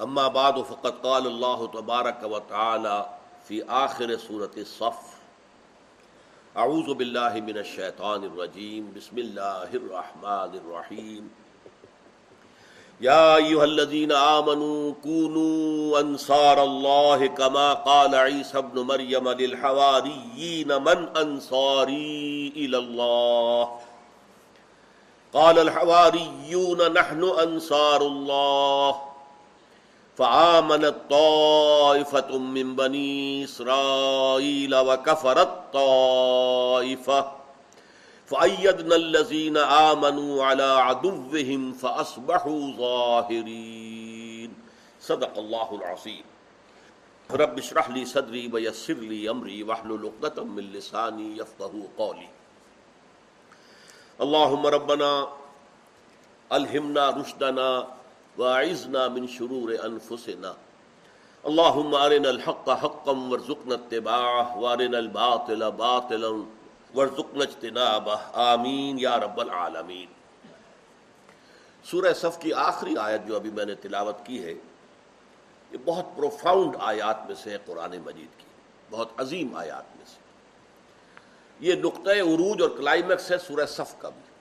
اما بعد فقط قال اللہ تبارک و تعالی فی آخر صورت الصف. اعوذ باللہ من الشیطان الرجیم. بسم اللہ الرحمن الرحیم. یا ایوہ الذین آمنوا کونوا انصار اللہ کما قال عیسی ابن مریم للحواریین من انصاری الاللہ قال الحواریون نحن انصار اللہ. فآمنت طائفة من بني إسرائيل وكفرت طائفة فأيدنا الذين آمنوا على عدوهم فأصبحوا ظاهرين. صدق الله العظيم. رب اشرح لي صدري ويسر لي أمري واحلل عقدة من لساني يفقهوا قولي. اللهم ربنا ألهمنا رشدنا واعذنا من شرور انفسنا اللهم ارنا الحق حقا وارزقنا اتباعه وارنا الباطل باطلا وارزقنا اجتنابه۔ آمین یا رب العالمین۔ سورہ صف کی آخری آیت جو ابھی میں نے تلاوت کی ہے، یہ بہت پروفاؤنڈ آیات میں سے ہے قرآن مجید کی۔ بہت عظیم آیات میں سے۔ یہ نقطۂ عروج اور کلائمیکس ہے سورہ صف کا بھی۔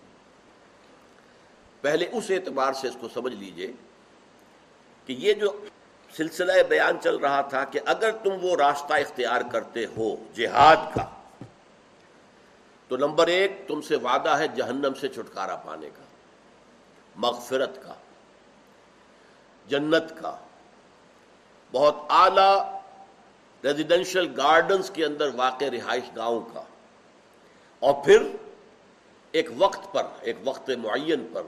پہلے اس اعتبار سے اس کو سمجھ لیجیے کہ یہ جو سلسلہ بیان چل رہا تھا کہ اگر تم وہ راستہ اختیار کرتے ہو جہاد کا، تو نمبر ایک تم سے وعدہ ہے جہنم سے چھٹکارا پانے کا، مغفرت کا، جنت کا۔ بہت اعلی ریزیڈینشل گارڈنز کے اندر واقع رہائش گاؤں کا۔ اور پھر ایک وقت پر، ایک وقت معین پر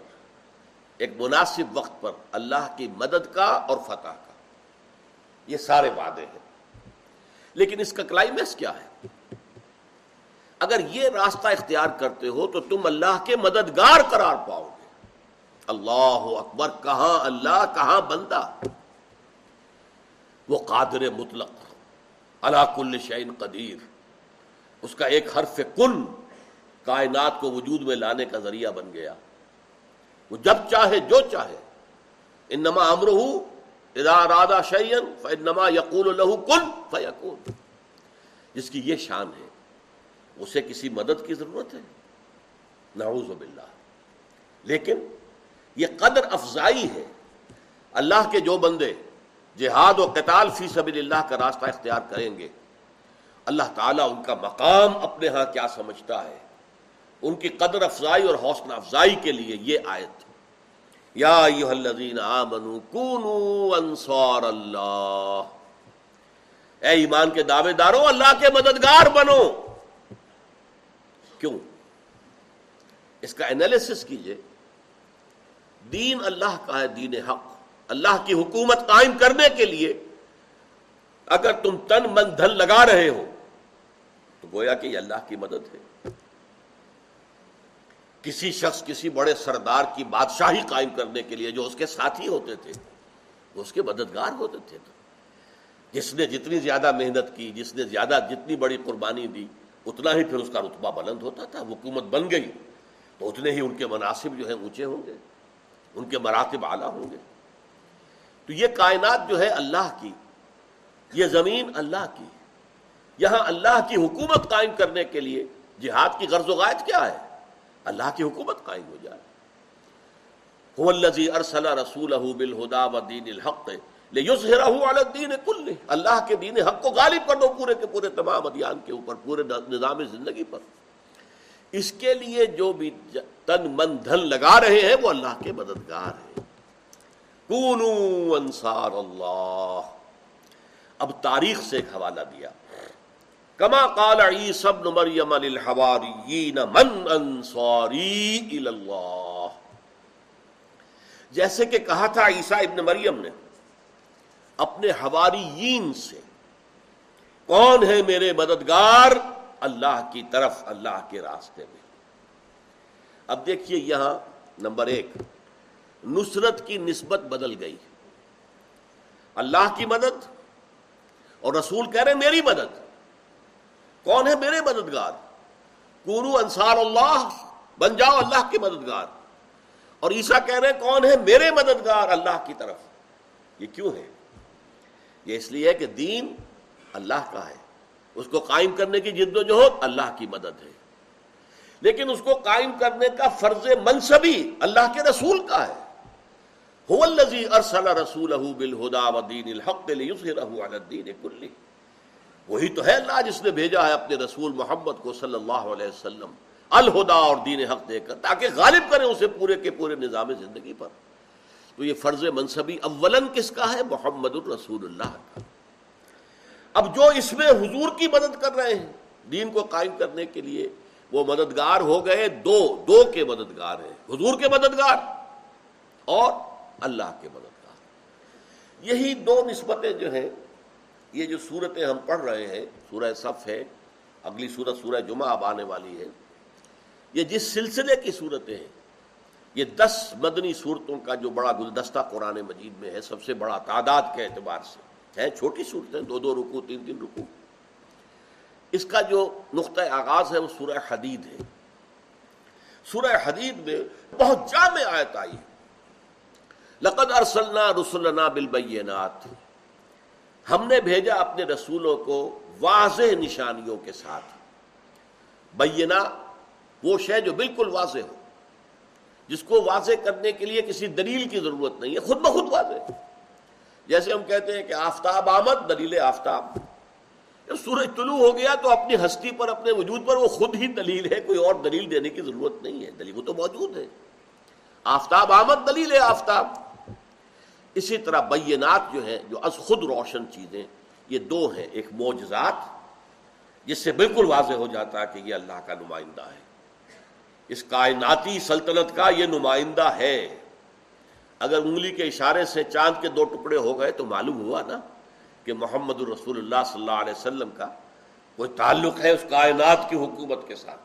ایک مناسب وقت پر اللہ کی مدد کا اور فتح کا۔ یہ سارے وعدے ہیں۔ لیکن اس کا کلائمیکس کیا ہے؟ اگر یہ راستہ اختیار کرتے ہو تو تم اللہ کے مددگار قرار پاؤ گے۔ اللہ اکبر، کہاں اللہ، کہاں بندہ؟ وہ قادر مطلق اللہ کل شعین قدیر۔ اس کا ایک حرف کن کائنات کو وجود میں لانے کا ذریعہ بن گیا۔ وہ جب چاہے جو چاہے۔ انما امر اذا ارادہ شعین فنما یقول الہ کن فیقول جس کی یہ شان ہے، اسے کسی مدد کی ضرورت ہے۔ نعوذ باللہ۔ لیکن یہ قدر افزائی ہے۔ اللہ کے جو بندے جہاد و قتال فی سبیل اللہ کا راستہ اختیار کریں گے، اللہ تعالیٰ ان کا مقام اپنے ہاں کیا سمجھتا ہے۔ ان کی قدر افزائی اور حوصلہ افزائی کے لیے یہ آیت یا الذین آمنوا کونوا انصار اللہ۔ اے ایمان کے دعوے داروں اللہ کے مددگار بنو۔ کیوں؟ اس کا انالیسس کیجیے۔ دین اللہ کا ہے، دین حق۔ اللہ کی حکومت قائم کرنے کے لیے اگر تم تن من دھن لگا رہے ہو، تو گویا کہ یہ اللہ کی مدد ہے۔ کسی شخص، کسی بڑے سردار کی بادشاہی قائم کرنے کے لیے جو اس کے ساتھی ہوتے تھے، وہ اس کے مددگار ہوتے تھے جس نے جتنی زیادہ محنت کی، جس نے زیادہ جتنی بڑی قربانی دی، اتنا ہی پھر اس کا رتبہ بلند ہوتا تھا، حکومت بن گئی۔ تو اتنے ہی ان کے مناسب جو ہیں اونچے ہوں گے، ان کے مراتب اعلیٰ ہوں گے۔ تو یہ کائنات جو ہے اللہ کی، یہ زمین اللہ کی۔ یہاں اللہ کی حکومت قائم کرنے کے لیے جہاد کی غرض و غائد کیا ہے؟ اللہ کی حکومت قائم ہو جائے۔ ارسل رسول بالہدا و دین الحق اللہ کے دین حق کو غالب کر دو پورے کے پورے تمام ادیان کے اوپر، پورے نظام زندگی پر۔ اس کے لیے جو بھی تن من دھن لگا رہے ہیں، وہ اللہ کے مددگار ہیں۔ کونو انصار اللہ۔ اب تاریخ سے ایک حوالہ دیا۔ کما قال عیسی ابن مریم للحواریین من انصاری اللہ جیسے کہ کہا تھا عیسیٰ ابن مریم نے، اپنے حواریین سے، کون ہے میرے مددگار؟ اللہ کی طرف، اللہ کے راستے میں۔ اب دیکھیے یہاں نمبر ایک، نصرت کی نسبت بدل گئی۔ اللہ کی مدد اور رسول کہہ رہے میری مدد۔ کون ہے میرے مددگار؟ کورو انصار اللہ، بن جاؤ اللہ کے مددگار۔ اور عیسیٰ کہہ رہے ہیں، کون ہے میرے مددگار؟ اللہ کی طرف۔ یہ کیوں ہے؟ یہ اس لیے کہ دین اللہ کا ہے۔ اس کو قائم کرنے کی جد و جہد اللہ کی مدد ہے۔ لیکن اس کو قائم کرنے کا فرض منصبی اللہ کے رسول کا ہے۔ هو الذي ارسل رسوله بالهدى ودين الحق ليظهره على الدين كله وہی تو ہے اللہ جس نے بھیجا ہے اپنے رسول محمد کو صلی اللہ علیہ وسلم، الہدا اور دین حق دے کر، تاکہ غالب کریں اسے پورے کے پورے نظام زندگی پر۔ تو یہ فرض منصبی اولن کس کا ہے؟ محمد الرسول اللہ کا۔ اب جو اس میں حضور کی مدد کر رہے ہیں، دین کو قائم کرنے کے لیے، وہ مددگار ہو گئے دو دو کے مددگار ہیں۔ حضور کے مددگار اور اللہ کے مددگار۔ یہی دو نسبتیں جو ہیں یہ جو صورتیں ہم پڑھ رہے ہیں، سورہ صف ہے، اگلی سورت سورہ جمعہ اب آنے والی ہے، یہ جس سلسلے کی صورتیں ہیں، یہ دس مدنی صورتوں کا جو بڑا گلدستہ قرآن مجید میں ہے، سب سے بڑا تعداد کے اعتبار سے ہے چھوٹی صورتیں دو دو رکو تین تین رکو اس کا جو نقطۂ آغاز ہے، وہ سورہ حدید ہے۔ سورہ حدید میں بہت جامع آیت آئی ہے۔ لقد ارسلنا رسولنا بالبینات۔ ہم نے بھیجا اپنے رسولوں کو واضح نشانیوں کے ساتھ۔ بینا وہ شے جو بالکل واضح ہو، جس کو واضح کرنے کے لیے کسی دلیل کی ضرورت نہیں ہے، خود بخود واضح۔ جیسے ہم کہتے ہیں کہ آفتاب آمد، دلیل آفتاب۔ جب سورج طلوع ہو گیا تو اپنی ہستی پر، اپنے وجود پر وہ خود ہی دلیل ہے، کوئی اور دلیل دینے کی ضرورت نہیں ہے، دلیل وہ تو موجود ہے۔ آفتاب آمد، دلیل ہے آفتاب۔ اسی طرح بینات جو ہے جو از خود روشن چیزیں، یہ دو ہیں، ایک موجزات جس سے بالکل واضح ہو جاتا ہے کہ یہ اللہ کا نمائندہ ہے۔ اس کائناتی سلطنت کا یہ نمائندہ ہے۔ اگر انگلی کے اشارے سے چاند کے دو ٹکڑے ہو گئے تو معلوم ہوا نا کہ محمد الرسول اللہ صلی اللہ علیہ وسلم کا کوئی تعلق ہے اس کائنات کی حکومت کے ساتھ۔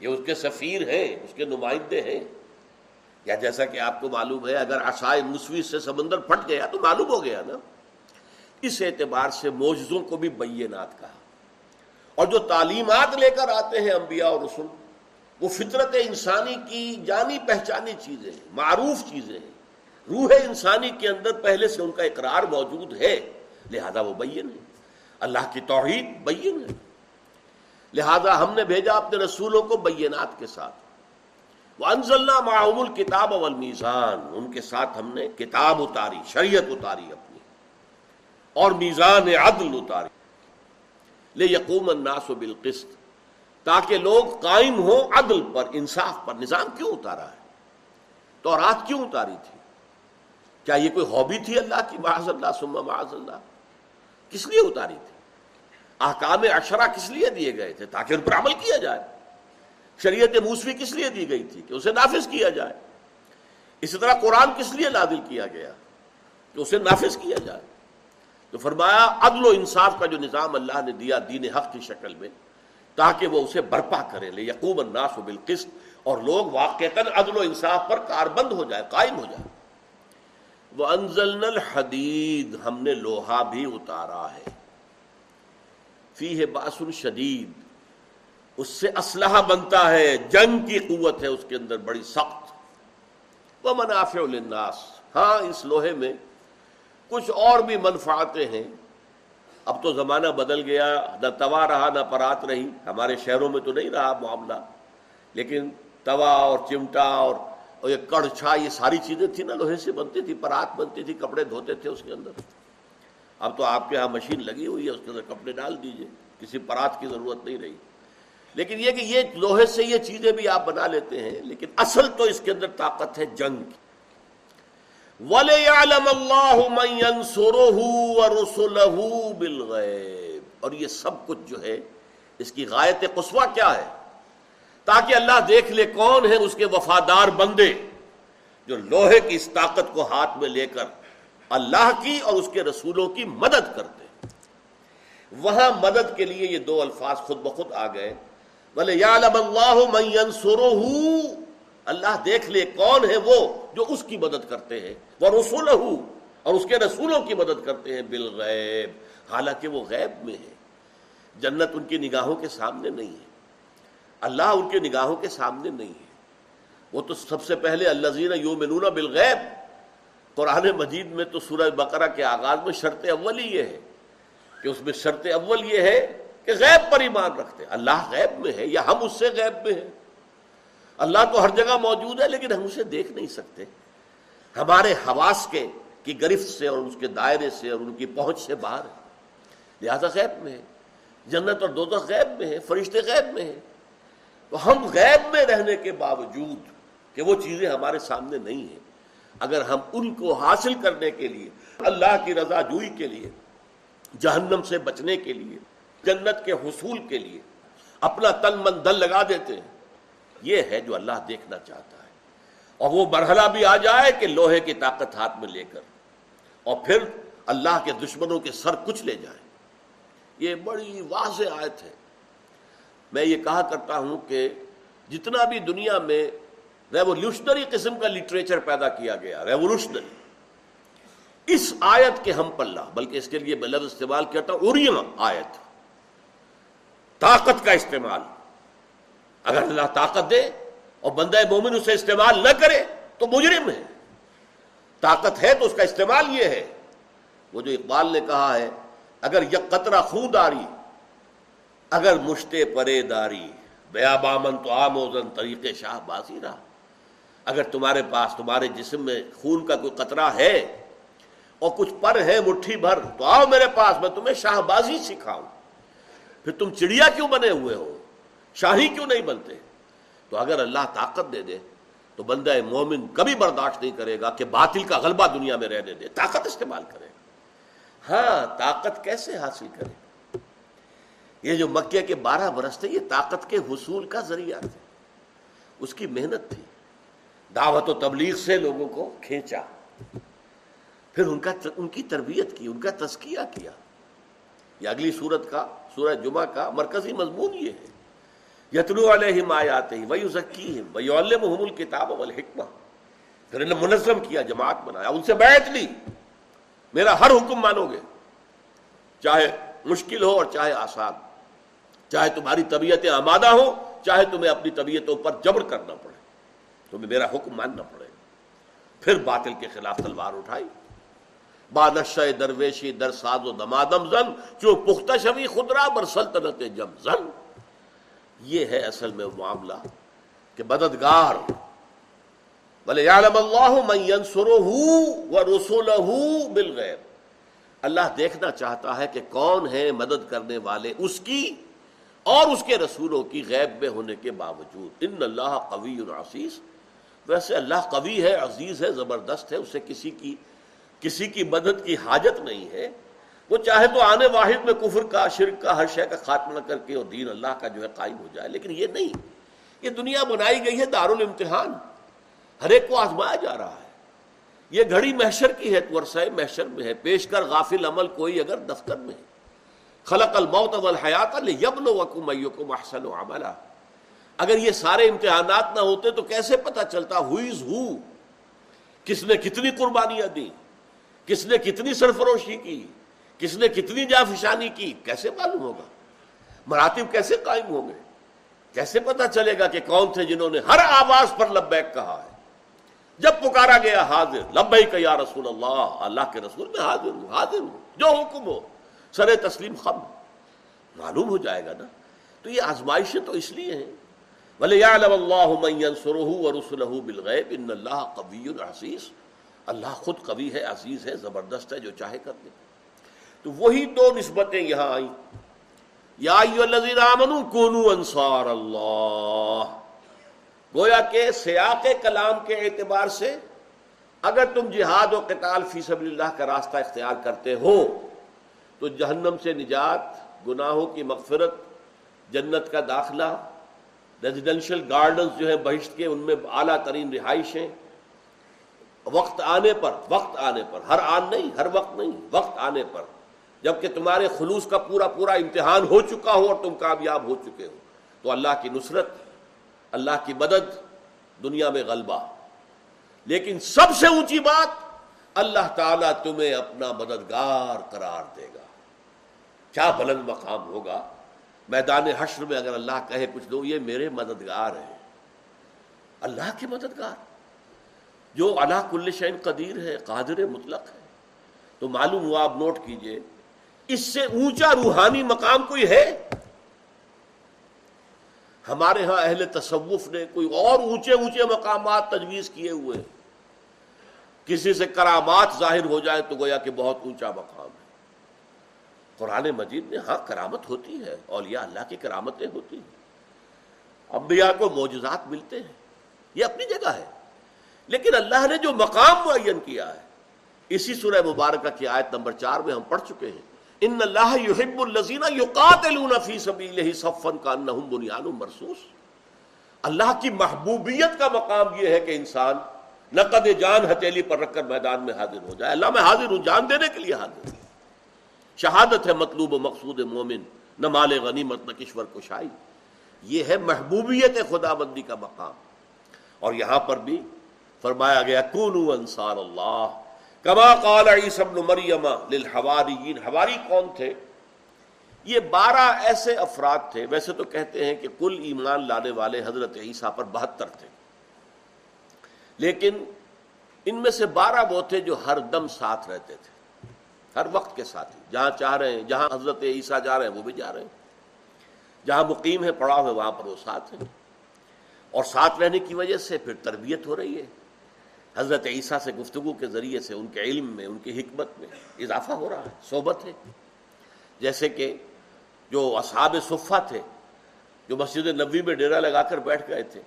یہ اس کے سفیر ہیں، اس کے نمائندے ہیں۔ یا جیسا کہ آپ کو معلوم ہے، اگر عصائے مسوی سے سمندر پھٹ گیا تو معلوم ہو گیا نا۔ اس اعتبار سے موجزوں کو بھی بینات کہا۔ اور جو تعلیمات لے کر آتے ہیں انبیاء اور رسول، وہ فطرت انسانی کی جانی پہچانی چیزیں ہیں، معروف چیزیں ہیں۔ روح انسانی کے اندر پہلے سے ان کا اقرار موجود ہے، لہذا وہ بین ہے۔ اللہ کی توحید بین ہے۔ لہذا ہم نے بھیجا اپنے رسولوں کو بینات کے ساتھ۔ وہ انزلنا معاون الکتاب والمیزان ان کے ساتھ ہم نے کتاب اتاری، شریعت اتاری اپنی۔ اور میزان عدل اتاری۔ لے یقوم الناس بالقسط۔ تاکہ لوگ قائم ہوں عدل پر، انصاف پر۔ نظام کیوں اتارا ہے؟ تو رات کیوں اتاری تھی؟ کیا یہ کوئی ہابی تھی اللہ کی؟ معاذ اللہ سما معاذ اللہ۔ کس لیے اتاری تھی؟ احکام اشرا کس لیے دیے گئے تھے؟ تاکہ ان پر عمل کیا جائے۔ شریعت موسوی کس لیے دی گئی تھی کہ اسے نافذ کیا جائے؟ اسی طرح قرآن کس لیے نادل کیا گیا؟ کہ اسے نافذ کیا جائے۔ تو فرمایا، عدل و انصاف کا جو نظام اللہ نے دیا دین حق کی شکل میں، تاکہ وہ اسے برپا کرے، لے یقوب الناس و بالقسط، اور لوگ واقع عدل و انصاف پر کاربند ہو جائے، قائم ہو جائے۔ وہ انزل الحدید ہم نے لوہا بھی اتارا ہے۔ فی ہے باسن شدید اس سے اسلحہ بنتا ہے، جنگ کی قوت ہے اس کے اندر بڑی سخت۔ وہ منافع الناس ہاں اس لوہے میں کچھ اور بھی منفعتیں ہیں۔ اب تو زمانہ بدل گیا، نہ توا رہا، نہ پرات رہی۔ ہمارے شہروں میں تو نہیں رہا معاملہ۔ لیکن توا اور چمٹا اور اور یہ کڑچھا یہ ساری چیزیں تھیں نا، لوہے سے بنتی تھی، پرات بنتی تھی، کپڑے دھوتے تھے اس کے اندر۔ اب تو آپ کے یہاں مشین لگی ہوئی ہے، اس کے اندر کپڑے ڈال دیجیے۔ کسی پرات کی ضرورت نہیں رہی۔ لیکن یہ کہ یہ لوہے سے یہ چیزیں بھی آپ بنا لیتے ہیں، لیکن اصل تو اس کے اندر طاقت ہے جنگ کی۔ وَلَيَعْلَمَ اللَّهُ مَنْ يَنْصُرُهُ وَرُسُلَهُ بِالْغَيْبِ۔ اور یہ سب کچھ جو ہے، اس کی غایت قصوہ کیا ہے؟ تاکہ اللہ دیکھ لے کون ہے اس کے وفادار بندے جو لوہے کی اس طاقت کو ہاتھ میں لے کر اللہ کی اور اس کے رسولوں کی مدد کرتے وہاں مدد کے لیے یہ دو الفاظ خود بخود آ گئے۔ بولے یا اللہ دیکھ لے کون ہے وہ جو اس کی مدد کرتے ہیں۔ وہ رسول اور اس کے رسولوں کی مدد کرتے ہیں بالغیب۔ حالانکہ وہ غیب میں ہے۔ جنت ان کی نگاہوں کے سامنے نہیں ہے۔ اللہ ان کے نگاہوں کے سامنے نہیں ہے۔ وہ تو سب سے پہلے اللہ زین یوم بالغیب قرآن مجید میں تو سورہ بقرہ کے آغاز میں شرط اول ہی یہ ہے کہ اس میں شرط اول یہ ہے کہ غیب پر ایمان رکھتے اللہ غیب میں ہے یا ہم اس سے غیب میں ہیں؟ اللہ تو ہر جگہ موجود ہے لیکن ہم اسے دیکھ نہیں سکتے۔ ہمارے حواس کے کی گرفت سے اور اس کے دائرے سے اور ان کی پہنچ سے باہر ہے۔ لہذا غیب میں ہے۔ جنت اور دو غیب میں ہے، فرشتے غیب میں ہیں۔ تو ہم غیب میں رہنے کے باوجود کہ وہ چیزیں ہمارے سامنے نہیں ہیں۔ اگر ہم ان کو حاصل کرنے کے لیے، اللہ کی رضا جوئی کے لیے، جہنم سے بچنے کے لیے جنت کے حصول کے لیے اپنا تن من دل لگا دیتے ہیں۔ یہ ہے جو اللہ دیکھنا چاہتا ہے۔ اور وہ مرحلہ بھی آ جائے کہ لوہے کی طاقت ہاتھ میں لے کر اور پھر اللہ کے دشمنوں کے سر کچھ لے جائے۔ یہ بڑی واضح آیت ہے۔ میں یہ کہا کرتا ہوں کہ جتنا بھی دنیا میں ریولیوشنری قسم کا لٹریچر پیدا کیا گیا، ریولیوشنری، اس آیت کے ہم پلہ بلکہ اس کے لیے میں لفظ استعمال کیا تھا آیت۔ طاقت کا استعمال۔ اگر اللہ طاقت دے اور بندہ مومن اسے استعمال نہ کرے تو مجرم ہے۔ طاقت ہے تو اس کا استعمال یہ ہے۔ وہ جو اقبال نے کہا ہے، اگر یک قطرہ خون داری، اگر مشتے پرے داری، بیا بامن تو آموزن طریقے شاہ باسی رہا۔ اگر تمہارے پاس، تمہارے جسم میں خون کا کوئی قطرہ ہے اور کچھ پر ہے، مٹھی بھر، تو آؤ میرے پاس، میں تمہیں شاہ بازی سکھاؤں۔ پھر تم چڑیا کیوں بنے ہوئے ہو؟ شاہی کیوں نہیں بنتے؟ تو اگر اللہ طاقت دے دے، تو بندہ مومن کبھی برداشت نہیں کرے گا کہ باطل کا غلبہ دنیا میں رہنے دے، طاقت استعمال کرے۔ ہاں طاقت کیسے حاصل کرے؟ یہ جو مکے کے بارہ برس تھے، یہ طاقت کے حصول کا ذریعہ تھے۔ اس کی محنت تھی۔ دعوت و تبلیغ سے لوگوں کو کھینچا۔ پھر ان کا ان کی تربیت کی، ان کا تزکیہ کیا۔ یہ اگلی صورت کا سورج جمعہ کا مرکزی مضمون یہ ہے۔ یتلو علیہم آیاتے ہی وہی ذکیم وہی علم الکتاب والحکمہ۔ پھر انہیں منظم کیا، جماعت بنایا، ان سے بیعت لی۔ میرا ہر حکم مانو گے، چاہے مشکل ہو اور چاہے آسان۔ چاہے تمہاری طبیعتیں آمادہ ہو چاہے تمہیں اپنی طبیعتوں پر جبر کرنا پڑے۔ تمہیں میرا حکم ماننا پڑے۔ پھر باطل کے خلاف تلوار اٹھائی۔ بادشاہ درویشی در ساز و دمادم زن جو پختہ شوی خدرا بر سلطنت جم زن۔ یہ ہے اصل میں معاملہ کہ مددگار بلے اللہ من ينصره ورسله بالغیب۔ اللہ دیکھنا چاہتا ہے کہ کون ہے مدد کرنے والے اس کی اور اس کے رسولوں کی غیب میں ہونے کے باوجود۔ ان اللہ قوی العزیز ویسے اللہ قوی ہے، عزیز ہے، زبردست ہے، اسے کسی کی کسی کی مدد کی حاجت نہیں ہے، وہ چاہے تو آنے واحد میں کفر کا، شرک کا، ہر شے کا خاتمہ کر کے اور دین اللہ کا جو ہے قائم ہو جائے، لیکن یہ نہیں۔ یہ دنیا بنائی گئی ہے دار الامتحان ہر ایک کو آزمایا جا رہا ہے۔ یہ گھڑی محشر کی ہے ورثہ محشر میں ہے۔ پیش کر غافل عمل کوئی اگر دفتر میں ہے۔ خلق الموت والحیات لیبلوکم ایکم احسن عملا۔ اگر یہ سارے امتحانات نہ ہوتے تو کیسے پتا چلتا ہوئیز ہو کس نے کتنی قربانیاں دی کس نے کتنی سرفروشی کی، کس نے کتنی جافشانی کی، کیسے معلوم ہوگا؟ مراتب کیسے قائم ہوں گے؟ کیسے پتا چلے گا کہ کون تھے جنہوں نے ہر آواز پر لبیک کہا ہے؟ جب پکارا گیا حاضر، لبیک یا رسول اللہ اللہ کے رسول میں حاضر ہوں حاضر ہوں، جو حکم ہو، سر تسلیم خم۔ معلوم ہو جائے گا نا؟ تو یہ آزمائشیں تو اس لیے ہیں۔ بلے ان اللہ قوی العزیز اللہ خود قوی ہے، عزیز ہے، زبردست ہے، جو چاہے کر دے۔ تو وہی دو نسبتیں یہاں آئیں۔ یا کونو انصار اللہ۔ گویا کہ سیاق کلام کے اعتبار سے اگر تم جہاد و قتال فی سبیل اللہ کا راستہ اختیار کرتے ہو، تو جہنم سے نجات، گناہوں کی مغفرت، جنت کا داخلہ ریزیڈینشل گارڈنز جو ہیں بہشت کے، ان میں اعلیٰ ترین رہائشیں وقت آنے پر، وقت آنے پر۔ ہر آن نہیں، ہر وقت نہیں، وقت آنے پر۔ جبکہ تمہارے خلوص کا پورا پورا امتحان ہو چکا ہو اور تم کامیاب ہو چکے ہو۔ تو اللہ کی نصرت، اللہ کی مدد دنیا میں غلبہ۔ لیکن سب سے اونچی بات، اللہ تعالیٰ تمہیں اپنا مددگار قرار دے گا۔ کیا بلند مقام ہوگا؟ میدان حشر میں اگر اللہ کہے کچھ دو یہ میرے مددگار ہیں۔ اللہ کے مددگار۔ جو اللہ کل شعین قدیر ہے، قادر مطلق ہے۔ تو معلوم ہوا، آپ نوٹ کیجیے، اس سے اونچا روحانی مقام کوئی ہے؟ ہمارے ہاں اہل تصوف نے کوئی اور اونچے اونچے مقامات تجویز کیے ہوئے کسی سے کرامات ظاہر ہو جائے تو گویا کہ بہت اونچا مقام ہے۔ قرآن مجید میں ہاں کرامت ہوتی ہے، اولیاء اللہ کی کرامتیں ہوتی ہیں۔ انبیاء کو معجزات ملتے ہیں، یہ اپنی جگہ ہے۔ لیکن اللہ نے جو مقام معین کیا ہے، اسی سورہ مبارکہ کی آیت نمبر چار میں ہم پڑھ چکے ہیں۔ ان اللہ یحب الذین یقاتلون فی سبیلہ صفا کانہم بنیان مرصوص۔ اللہ کی محبوبیت کا مقام یہ ہے کہ انسان نقد جان ہتھیلی پر رکھ کر میدان میں حاضر ہو جائے۔ اللہ میں حاضر ہوں، جان دینے کے لیے حاضر ہوں۔ شہادت ہے مطلوب و مقصود مومن، نہ مال غنیمت، نہ کشور کشائی۔ یہ ہے محبوبیت خدا بندی کا مقام۔ اور یہاں پر بھی فرمایا گیا، کونو انصار اللہ. کما قال عیسی ابن مریم للحواریین، حواری کون تھے؟ یہ بارہ ایسے افراد تھے، ویسے تو کہتے ہیں کہ کل ایمان لانے والے حضرت عیسیٰ پر بہتر تھے. لیکن ان میں سے بارہ وہ تھے جو ہر دم ساتھ رہتے تھے، ہر وقت کے ساتھ جہاں چاہ رہے ہیں، جہاں حضرت عیسیٰ جا رہے ہیں، وہ بھی جا رہے ہیں. جہاں مقیم ہے، پڑا ہوئے وہاں پر وہ ساتھ ہیں. اور ساتھ رہنے کی وجہ سے پھر تربیت ہو رہی ہے حضرت عیسیٰ سے گفتگو کے ذریعے سے ان کے علم میں، ان کی حکمت میں اضافہ ہو رہا ہے، صحبت ہے۔ جیسے کہ جو اصحاب صفہ تھے، جو مسجد نبوی میں ڈیرا لگا کر بیٹھ گئے تھے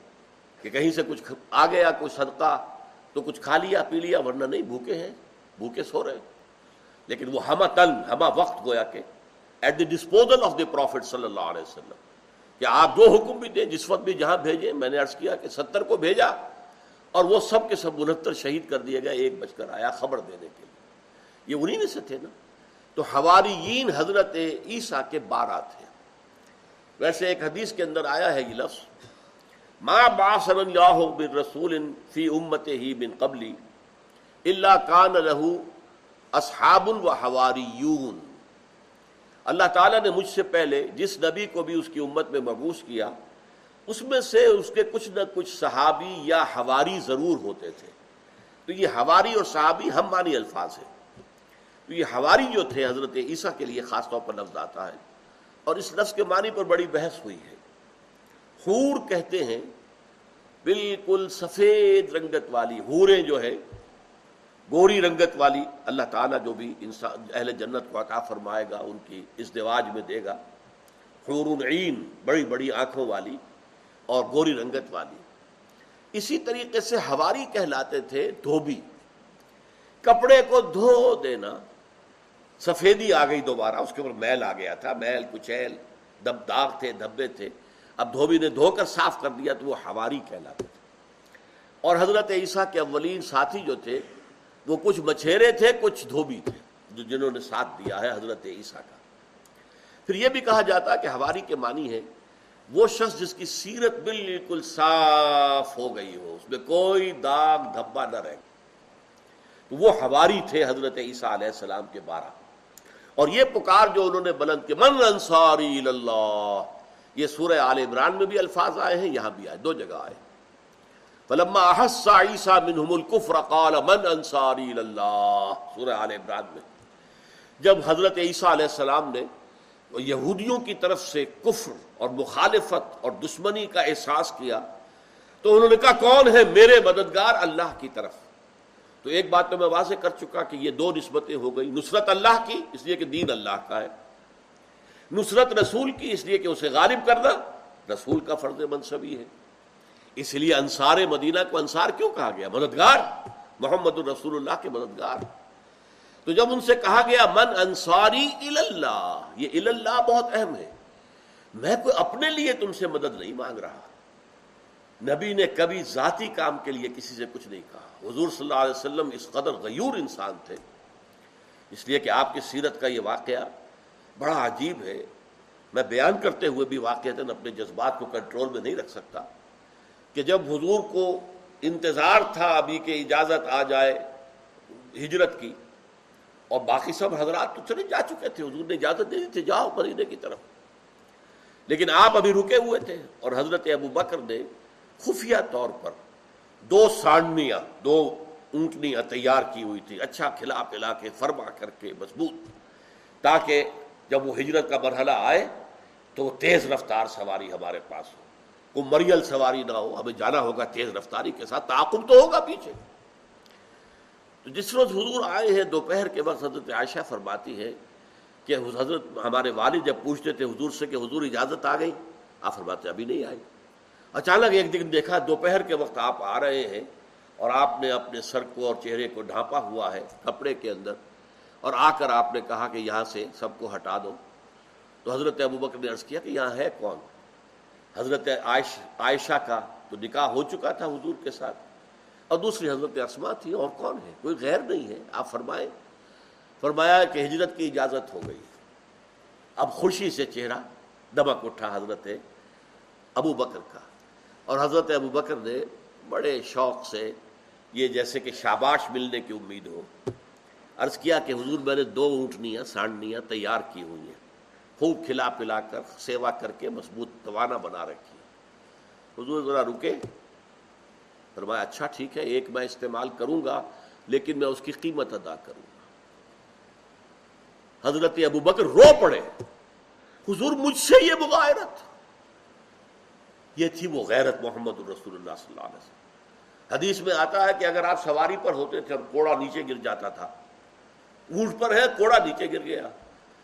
کہ کہیں سے کچھ آ گیا کچھ صدقہ تو کچھ کھا لیا، پی لیا، ورنہ نہیں، بھوکے ہیں، بھوکے سو رہے۔ لیکن وہ ہما تن ہما وقت گویا کہ at the disposal of the prophet صلی اللہ علیہ وسلم کہ آپ جو حکم بھی دیں، جس وقت بھی جہاں بھیجیں، میں نے عرض کیا کہ ستر کو بھیجا۔ اور وہ سب کے سب انہتر شہید کر دیا گیا ایک بج کر آیا خبر دینے کے لیے۔ یہ انہیں میں سے تھے نا۔ تو ہواریین حضرت عیسیٰ کے بارہ تھے۔ ویسے ایک حدیث کے اندر آیا ہے یہ لفظ، ما باسن اللہ بن رسول فی امت ہی بن قبلی اللہ کان لہو اصحاب و حواریون اللہ تعالیٰ نے مجھ سے پہلے جس نبی کو بھی اس کی امت میں مبوس کیا اس میں سے اس کے کچھ نہ کچھ صحابی یا ہواری ضرور ہوتے تھے۔ تو یہ ہواری اور صحابی ہم مانی الفاظ ہیں۔ تو یہ ہواری جو تھے حضرت عیسیٰ کے لیے خاص طور پر لفظ آتا ہے۔ اور اس لفظ کے معنی پر بڑی بحث ہوئی ہے۔ حور کہتے ہیں، بالکل سفید رنگت والی حوریں جو ہے گوری رنگت والی، اللہ تعالیٰ جو بھی انسان، اہل جنت کو عطا فرمائے گا، ان کی اس دیواج میں دے گا۔ حور عین بڑی بڑی آنکھوں والی۔ اور گوری رنگت والی۔ اسی طریقے سے ہواری کہلاتے تھے دھوبی۔ کپڑے کو دھو دینا۔ سفیدی آ گئی دوبارہ، اس کے اوپر میل آ گیا تھا۔ میل، کچیل دب داغ تھے، دھبے تھے۔ اب دھوبی نے دھو کر صاف کر دیا تو وہ ہواری کہلاتے تھے۔ اور حضرت عیسیٰ کے اولین ساتھی جو تھے، وہ کچھ مچھیرے تھے، کچھ دھوبی تھے، جو جنہوں نے ساتھ دیا ہے حضرت عیسیٰ کا۔ پھر یہ بھی کہا جاتا کہ ہواری کے معنی ہے وہ شخص جس کی سیرت بالکل صاف ہو گئی ہو، اس میں کوئی داغ دھبا نہ رہے۔ وہ ہواری تھے حضرت عیسیٰ علیہ السلام کے بارہ۔ اور یہ پکار جو انہوں نے بلند کے من انصاری اللہ یہ سورہ آل عمران میں بھی الفاظ آئے ہیں، یہاں بھی آئے، دو جگہ آئے۔ فلما احس عیسیٰ منہم الكفر قال من انصاری اللہ سورہ آل عمران میں۔ جب حضرت عیسیٰ علیہ السلام نے یہودیوں کی طرف سے کفر اور مخالفت اور دشمنی کا احساس کیا تو انہوں نے کہا، کون ہے میرے مددگار اللہ کی طرف؟ تو ایک بات تو میں واضح کر چکا کہ یہ دو نسبتیں ہو گئی نصرت اللہ کی، اس لیے کہ دین اللہ کا ہے، نصرت رسول کی، اس لیے کہ اسے غالب کرنا، رسول کا فرض منصبی ہے۔ اس لیے انصار مدینہ کو انصار کیوں کہا گیا؟ مددگار، محمد الرسول اللہ کے مددگار۔ تو جب ان سے کہا گیا، من انصاری اللہ یہ اللہ بہت اہم ہے۔ میں کوئی اپنے لیے تم سے مدد نہیں مانگ رہا۔ نبی نے کبھی ذاتی کام کے لیے کسی سے کچھ نہیں کہا۔ حضور صلی اللہ علیہ وسلم اس قدر غیور انسان تھے۔ اس لیے کہ آپ کی سیرت کا یہ واقعہ بڑا عجیب ہے۔ میں بیان کرتے ہوئے بھی واقع اپنے جذبات کو کنٹرول میں نہیں رکھ سکتا کہ جب حضور کو انتظار تھا ابھی کہ اجازت آ جائے ہجرت کی اور باقی سب حضرات تو چلے جا چکے تھے، حضور نے اجازت دے دی تھی، جاؤ مدینے کی طرف۔ لیکن آپ ابھی رکے ہوئے تھے اور حضرت ابو بکر نے خفیہ طور پر دو سانڈیاں، دو اونٹنیاں تیار کی ہوئی تھی اچھا کھلا پلا کے فرما کر کے مضبوط، تاکہ جب وہ ہجرت کا مرحلہ آئے تو وہ تیز رفتار سواری ہمارے پاس ہو۔ کوئی مریل سواری نہ ہو، ہمیں جانا ہوگا تیز رفتاری کے ساتھ، تعاقب تو ہوگا پیچھے۔ تو جس روز حضور آئے ہیں، دوپہر کے وقت حضرت عائشہ فرماتی ہے کہ حضرت ہمارے والد جب پوچھتے تھے حضور سے کہ حضور اجازت آ گئی؟ آپ فرماتے ابھی نہیں آئی۔ اچانک ایک دن دیکھا، دوپہر کے وقت آپ آ رہے ہیں اور آپ نے اپنے سر کو اور چہرے کو ڈھانپا ہوا ہے کپڑے کے اندر اور آ کر آپ نے کہا کہ یہاں سے سب کو ہٹا دو۔ تو حضرت ابو بکر نے عرض کیا کہ یہاں ہے کون؟ حضرت عائش، عائشہ کا تو نکاح ہو چکا تھا حضور کے ساتھ۔ اور دوسری حضرت اسما تھی، اور کون ہے؟ کوئی غیر نہیں ہے۔ آپ فرمائیں۔ فرمایا کہ ہجرت کی اجازت ہو گئی۔ اب خوشی سے چہرہ دمک اٹھا حضرت ابو بکر کا۔ اور حضرت ابو بکر نے بڑے شوق سے یہ جیسے کہ شاباش ملنے کی امید ہو۔ عرض کیا کہ حضور میں نے دو اونٹنیاں، سانڈنیاں تیار کی ہوئی ہیں۔ خوب کھلا پلا کر، سیوا کر کے مضبوط توانا بنا رکھی حضور ذرا رکے فرمایا اچھا ٹھیک ہے، ایک میں استعمال کروں گا، لیکن میں اس کی قیمت ادا کروں گا۔ حضرت ابو بکر رو پڑے۔ حضور، مجھ سے یہ مغائرت یہ تھی وہ غیرت محمد الرسول اللہ صلی اللہ علیہ وسلم۔ حدیث میں آتا ہے کہ اگر آپ سواری پر ہوتے تھے اور کوڑا نیچے گر جاتا تھا۔ اونٹ پر ہے، کوڑا نیچے گر گیا۔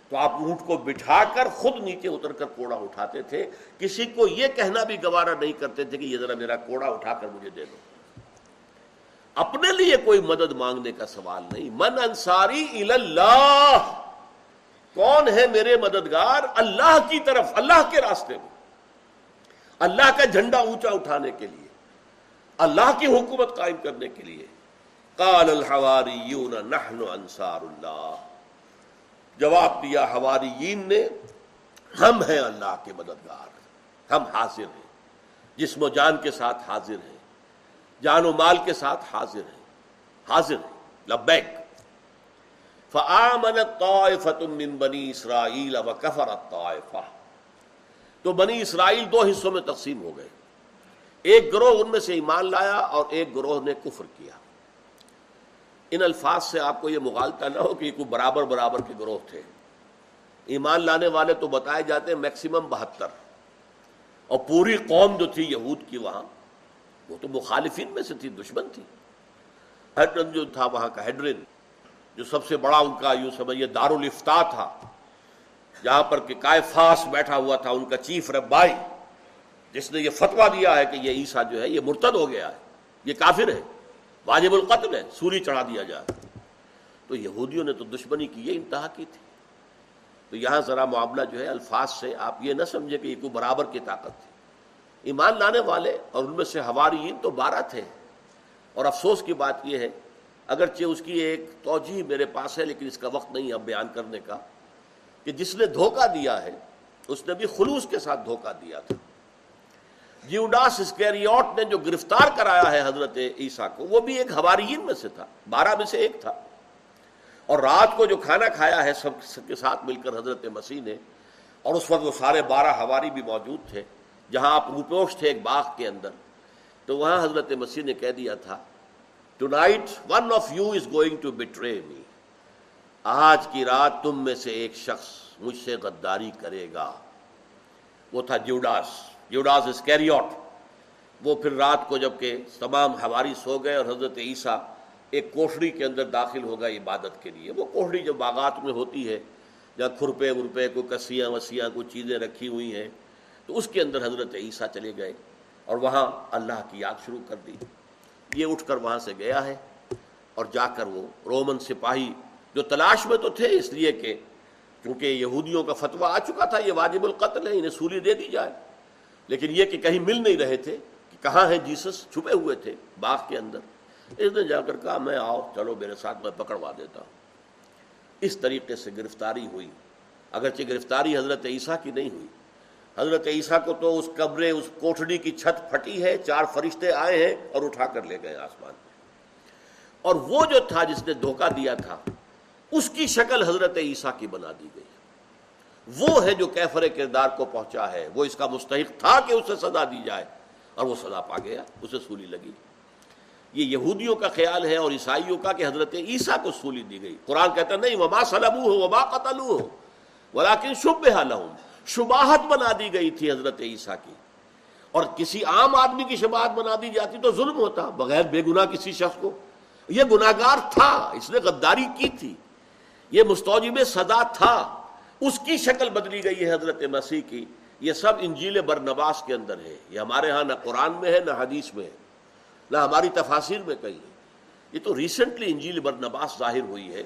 تو آپ اونٹ کو بٹھا کر خود نیچے اتر کر کوڑا اٹھاتے تھے۔ کسی کو یہ کہنا بھی گوارا نہیں کرتے تھے کہ یہ ذرا میرا کوڑا اٹھا کر مجھے دے دو۔ اپنے لیے کوئی مدد مانگنے کا سوال نہیں۔ من انصاری اللہ کون ہے میرے مددگار؟ اللہ کی طرف، اللہ کے راستے میں۔ اللہ کا جھنڈا اونچا اٹھانے کے لیے۔ اللہ کی حکومت قائم کرنے کے لیے۔ قال الحواریون نحن انصار اللہ۔ جواب دیا، حواریین نے، ہم ہیں اللہ کے مددگار، ہم حاضر ہیں۔ جسم و جان کے ساتھ حاضر ہیں، جان و مال کے ساتھ حاضر ہیں حاضر ہیں، لبیک۔ فآمنت طائفة من بنی اسرائیل وکفرت طائفہ تو بنی اسرائیل دو حصوں میں تقسیم ہو گئے۔ ایک گروہ ان میں سے ایمان لایا اور ایک گروہ نے کفر کیا۔ ان الفاظ سے آپ کو یہ مغالطہ نہ ہو کہ یہ کوئی برابر برابر کے گروہ تھے۔ ایمان لانے والے تو بتائے جاتے ہیں میکسیمم بہتر۔ اور پوری قوم جو تھی یہود کی وہاں، وہ تو مخالفین میں سے تھی، دشمن تھی۔ ہیڈرن جو تھا وہاں کا ہیڈرن، جو سب سے بڑا ان کا یوں سمجھیے دارالفتا تھا، جہاں پر کہ کائفاس بیٹھا ہوا تھا، ان کا چیف ربائی، جس نے یہ فتوا دیا ہے کہ یہ عیسیٰ جو ہے، یہ مرتد ہو گیا ہے، یہ کافر ہے۔ واجب القتل ہے سوری چڑھا دیا جائے تو یہودیوں نے تو دشمنی کی، یہ انتہا کی تھی۔ تو یہاں ذرا معاملہ جو ہے، الفاظ سے آپ یہ نہ سمجھے کہ یہ کوئی برابر کی طاقت تھی۔ ایمان لانے والے اور ان میں سے ہماری تو بارہ تھے۔ اور افسوس کی بات یہ ہے، اگرچہ اس کی ایک توجہ میرے پاس ہے، لیکن اس کا وقت نہیں اب بیان کرنے کا، کہ جس نے دھوکہ دیا ہے، اس نے بھی خلوص کے ساتھ دھوکہ دیا تھا۔ جیوڈاس اسکیریوٹ نے جو گرفتار کرایا ہے حضرت عیسیٰ کو، وہ بھی ایک ہواریین میں سے تھا، بارہ میں سے ایک تھا۔ اور رات کو جو کھانا کھایا ہے، سب کے ساتھ مل کر حضرت مسیح نے، اور اس وقت وہ سارے بارہ ہواری بھی موجود تھے، جہاں آپ روپوش تھے ایک باغ کے اندر۔ تو وہاں حضرت مسیح نے کہہ دیا تھا tonight one of you is going to betray me آج کی رات تم میں سے ایک شخص مجھ سے غداری کرے گا. وہ تھا جیوڈاس جیوڈاس اسکیریوٹ وہ پھر رات کو جبکہ تمام ہواری سو گئے اور حضرت عیسیٰ ایک کوٹڑی کے اندر داخل ہوگا عبادت کے لیے۔ وہ کوٹڑی جو باغات میں ہوتی ہے، جہاں کھرپے ورپے کو کسیاں وسیاں کو چیزیں رکھی ہوئی ہیں، تو اس کے اندر حضرت عیسیٰ چلے گئے اور وہاں اللہ کی یاد شروع کر دی۔ یہ اٹھ کر وہاں سے گیا ہے اور جا کر وہ رومن سپاہی جو تلاش میں تو تھے، اس لیے کہ کیونکہ یہودیوں کا فتویٰ آ چکا تھا، یہ واجب القتل ہے، انہیں سولی دے دی جائے۔ لیکن یہ کہ کہیں مل نہیں رہے تھے کہ کہاں ہے جیسس؟ چھپے ہوئے تھے باغ کے اندر۔ اس نے جا کر کہا، میں آؤ، چلو میرے ساتھ، میں پکڑوا دیتا ہوں۔ اس طریقے سے گرفتاری ہوئی۔ اگرچہ گرفتاری حضرت عیسیٰ کی نہیں ہوئی۔ حضرت عیسیٰ کو تو اس کمرے اس کوٹڑی کی چھت پھٹی ہے، چار فرشتے آئے ہیں اور اٹھا کر لے گئے آسمان میں اور وہ جو تھا جس نے دھوکہ دیا تھا، اس کی شکل حضرت عیسیٰ کی بنا دی گئی۔ وہ ہے جو کیفر کردار کو پہنچا ہے۔ وہ اس کا مستحق تھا کہ اسے سزا دی جائے۔ اور وہ سزا پا گیا، اسے سولی لگی۔ یہ یہودیوں کا خیال ہے اور عیسائیوں کا کہ حضرت عیسیٰ کو سولی دی گئی۔ قرآن کہتا نہیں، وما سلبو ہو وما قتل ہو ولاکن شب لہم شباہت بنا دی گئی تھی حضرت عیسیٰ کی۔ اور کسی عام آدمی کی شباہت بنا دی جاتی تو ظلم ہوتا، بغیر بے گناہ کسی شخص کو۔ یہ گناگار تھا، اس نے غداری کی تھی۔ یہ مستوجب سزا تھا۔ اس کی شکل بدلی گئی ہے حضرت مسیح کی۔ یہ سب انجیل برنواس کے اندر ہے۔ یہ ہمارے ہاں نہ قرآن میں ہے، نہ حدیث میں ہے۔ نہ ہماری تفاصر میں کہیں ہے۔ یہ تو ریسنٹلی انجیل برنواس ظاہر ہوئی ہے،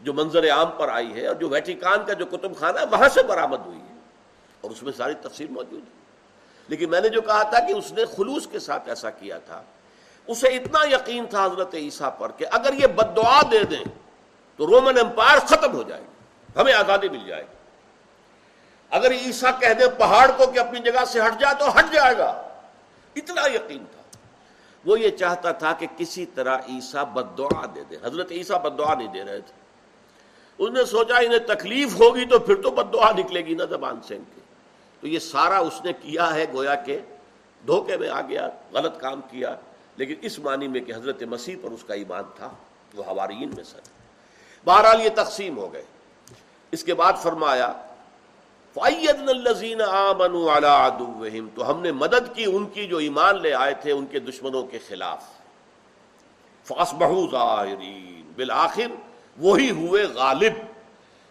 جو منظر عام پر آئی ہے اور جو ویٹیکان کا جو کتب خانہ ہے، وہاں سے برآمد ہوئی ہے۔ اور اس میں ساری تفصیل موجود ہے۔ لیکن میں نے جو کہا تھا کہ اس نے خلوص کے ساتھ ایسا کیا تھا، اسے اتنا یقین تھا حضرت عیسیٰ پر کہ اگر یہ بد دعا دے دیں تو رومن امپائر ختم ہو جائے گی۔ ہمیں آزادی مل جائے۔ گی اگر عیسیٰ کہہ دے پہاڑ کو کہ اپنی جگہ سے ہٹ جائے تو ہٹ جائے گا۔ اتنا یقین تھا۔ وہ یہ چاہتا تھا کہ کسی طرح عیسیٰ بد دعا دے دے۔ حضرت عیسیٰ بد دعا نہیں دے رہے تھے۔ اس نے سوچا انہیں تکلیف ہوگی تو پھر تو بد دعا نکلے گی نا زبان سے ان کی تو یہ سارا اس نے کیا ہے گویا کہ دھوکے میں آ گیا، غلط کام کیا۔ لیکن اس معنی میں کہ حضرت مسیح پر اس کا ایمان تھا۔ وہ ہوارین میں سر بہرحال یہ تقسیم ہو گئے۔ اس کے بعد فرمایا تو ہم نے مدد کی ان کی جو ایمان لے آئے تھے ان کے دشمنوں کے خلاف۔ فاس ظاہرین بالآخر وہی ہوئے غالب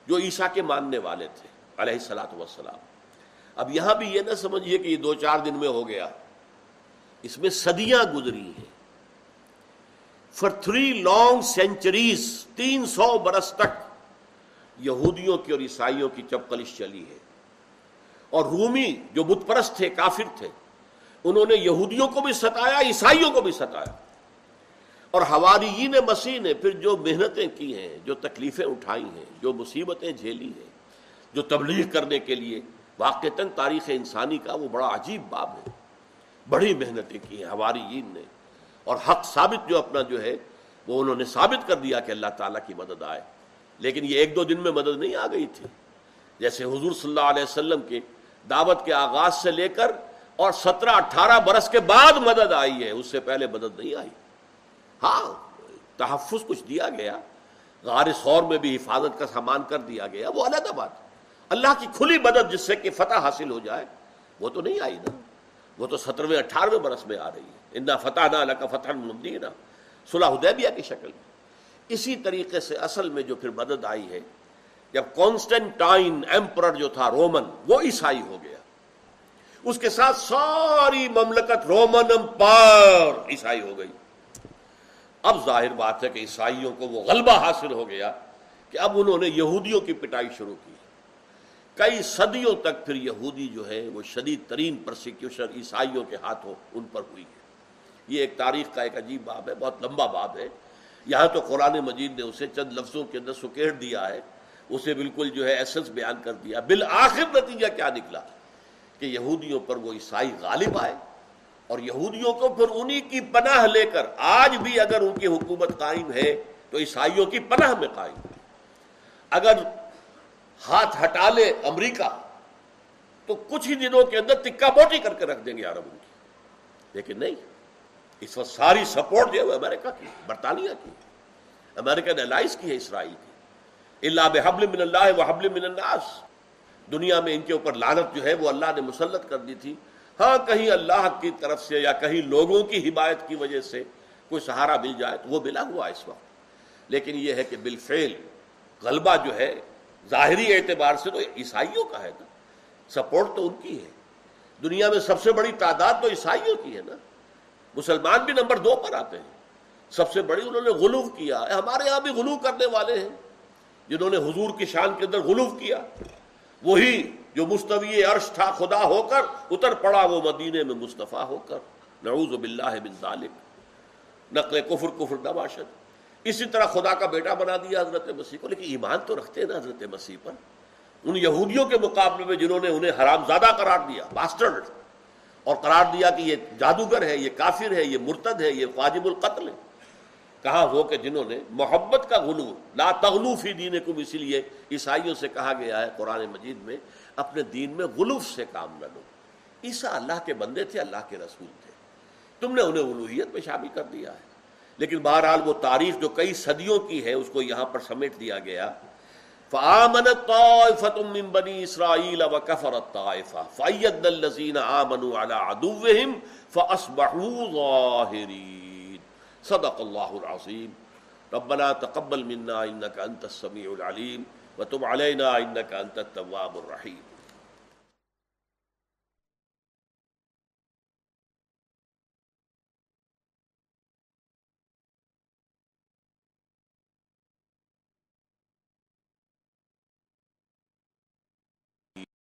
جو عیسیٰ کے ماننے والے تھے، علیہ السلاۃ وسلام اب یہاں بھی یہ نہ سمجھیے کہ یہ دو چار دن میں ہو گیا۔ اس میں صدیاں گزری ہیں۔ فار تھری لانگ سینچریز تین سو برس تک یہودیوں کی اور عیسائیوں کی چپکلش چلی ہے۔ اور رومی جو بت پرست تھے، کافر تھے، انہوں نے یہودیوں کو بھی ستایا، عیسائیوں کو بھی ستایا۔ اور ہماری مسیح نے پھر جو محنتیں کی ہیں، جو تکلیفیں اٹھائی ہیں، جو مصیبتیں جھیلی ہیں، جو تبلیغ کرنے کے لیے واقع تاریخ انسانی کا وہ بڑا عجیب باب ہے۔ بڑی محنتیں کی ہیں ہماری نے۔ اور حق ثابت جو اپنا جو ہے، وہ انہوں نے ثابت کر دیا کہ اللہ تعالیٰ کی مدد آئے۔ لیکن یہ ایک دو دن میں مدد نہیں آ گئی تھی۔ جیسے حضور صلی اللہ علیہ وسلم کے دعوت کے آغاز سے لے کر اور سترہ اٹھارہ برس کے بعد مدد آئی ہے، اس سے پہلے مدد نہیں آئی۔ ہاں تحفظ کچھ دیا گیا، غار خور میں بھی حفاظت کا سامان کر دیا گیا، وہ علیحدہ بات۔ اللہ کی کھلی مدد جس سے کہ فتح حاصل ہو جائے، وہ تو نہیں آئی نا۔ وہ تو سترویں اٹھارہویں برس میں آ رہی ہے۔ انا فتح نہ اللہ کا فتح نا صلاح حدیبیہ کی شکل میں۔ اسی طریقے سے اصل میں جو پھر مدد آئی ہے، جب کانسٹنٹائن ایمپرر جو تھا رومن، وہ عیسائی ہو گیا۔ اس کے ساتھ ساری مملکت رومن امپائر عیسائی ہو گئی۔ اب ظاہر بات ہے کہ عیسائیوں کو وہ غلبہ حاصل ہو گیا کہ اب انہوں نے یہودیوں کی پٹائی شروع کی۔ کئی صدیوں تک پھر یہودی جو ہے وہ شدید ترین پرسیکیوشن عیسائیوں کے ہاتھوں ان پر ہوئی ہے۔ یہ ایک تاریخ کا ایک عجیب باب ہے، بہت لمبا باب ہے۔ یہاں تو قرآن مجید نے اسے چند لفظوں کے اندر سکیڑ دیا ہے، اسے بالکل جو ہے ایسنس بیان کر دیا۔ بالآخر نتیجہ کیا نکلا؟ کہ یہودیوں پر وہ عیسائی غالب آئے اور یہودیوں کو پھر انہی کی پناہ لے کر، آج بھی اگر ان کی حکومت قائم ہے تو عیسائیوں کی پناہ میں قائم۔ ہے اگر ہاتھ ہٹا لے امریکہ، تو کچھ ہی دنوں کے اندر تکا بوٹی کر کے رکھ دیں گے عرب ان کی۔ لیکن نہیں۔ اس وقت ساری سپورٹ جو ہے وہ امریکہ کی، برطانیہ کی۔ امریکہ نے الائز کی ہے اسرائیل کی۔ اللہ بحبل من اللہ و حبل من الناس۔ دنیا میں ان کے اوپر لانت جو ہے وہ اللہ نے مسلط کر دی تھی۔ ہاں کہیں اللہ کی طرف سے یا کہیں لوگوں کی حمایت کی وجہ سے کوئی سہارا مل جائے تو وہ ملا ہوا اس وقت۔ لیکن یہ ہے کہ بالفعل غلبہ جو ہے ظاہری اعتبار سے تو عیسائیوں کا ہے نا۔ سپورٹ تو ان کی ہے۔ دنیا میں سب سے بڑی تعداد تو عیسائیوں کی ہے نا۔ مسلمان بھی نمبر دو پر آتے ہیں۔ سب سے بڑی انہوں نے غلوف کیا۔ ہمارے یہاں بھی غلو کرنے والے ہیں۔ جنہوں نے حضور کی شان کے اندر غلوف کیا۔ وہی جو مستوی عرش تھا، خدا ہو کر اتر پڑا، وہ مدینے میں مصطفیٰ ہو کر۔ نعوذ باللہ بن ذالک۔ نقل کفر کفر نباشد اسی طرح خدا کا بیٹا بنا دیا حضرت مسیح کو۔ لیکن ایمان تو رکھتے ہیں نا حضرت مسیح پر۔ ان یہودیوں کے مقابلے میں جنہوں نے انہیں حرام زادہ قرار دیا باسٹرڈ اور قرار دیا کہ یہ جادوگر ہے، یہ کافر ہے، یہ مرتد ہے، یہ واجب القتل ہے۔ کہا وہ کہ جنہوں نے محبت کا غلو، لا تغلوفی دین کو اسی لیے عیسائیوں سے کہا گیا ہے قرآن مجید میں، اپنے دین میں غلوف سے کام نہ لو۔ عیسیٰ اللہ کے بندے تھے، اللہ کے رسول تھے۔ تم نے انہیں الوحیت میں شامل کر دیا ہے۔ لیکن بہرحال وہ تاریخ جو کئی صدیوں کی ہے، اس کو یہاں پر سمیٹ دیا گیا۔ فآمنت طائفة من بني إسرائيل وكفرت طائفة فأيدنا الذين آمنوا على عدوهم فأصبحوا ظاهرين. صدق الله العظيم. ربنا تقبل منا إنك أنت السميع العليم وتب علينا إنك أنت التواب الرحيم.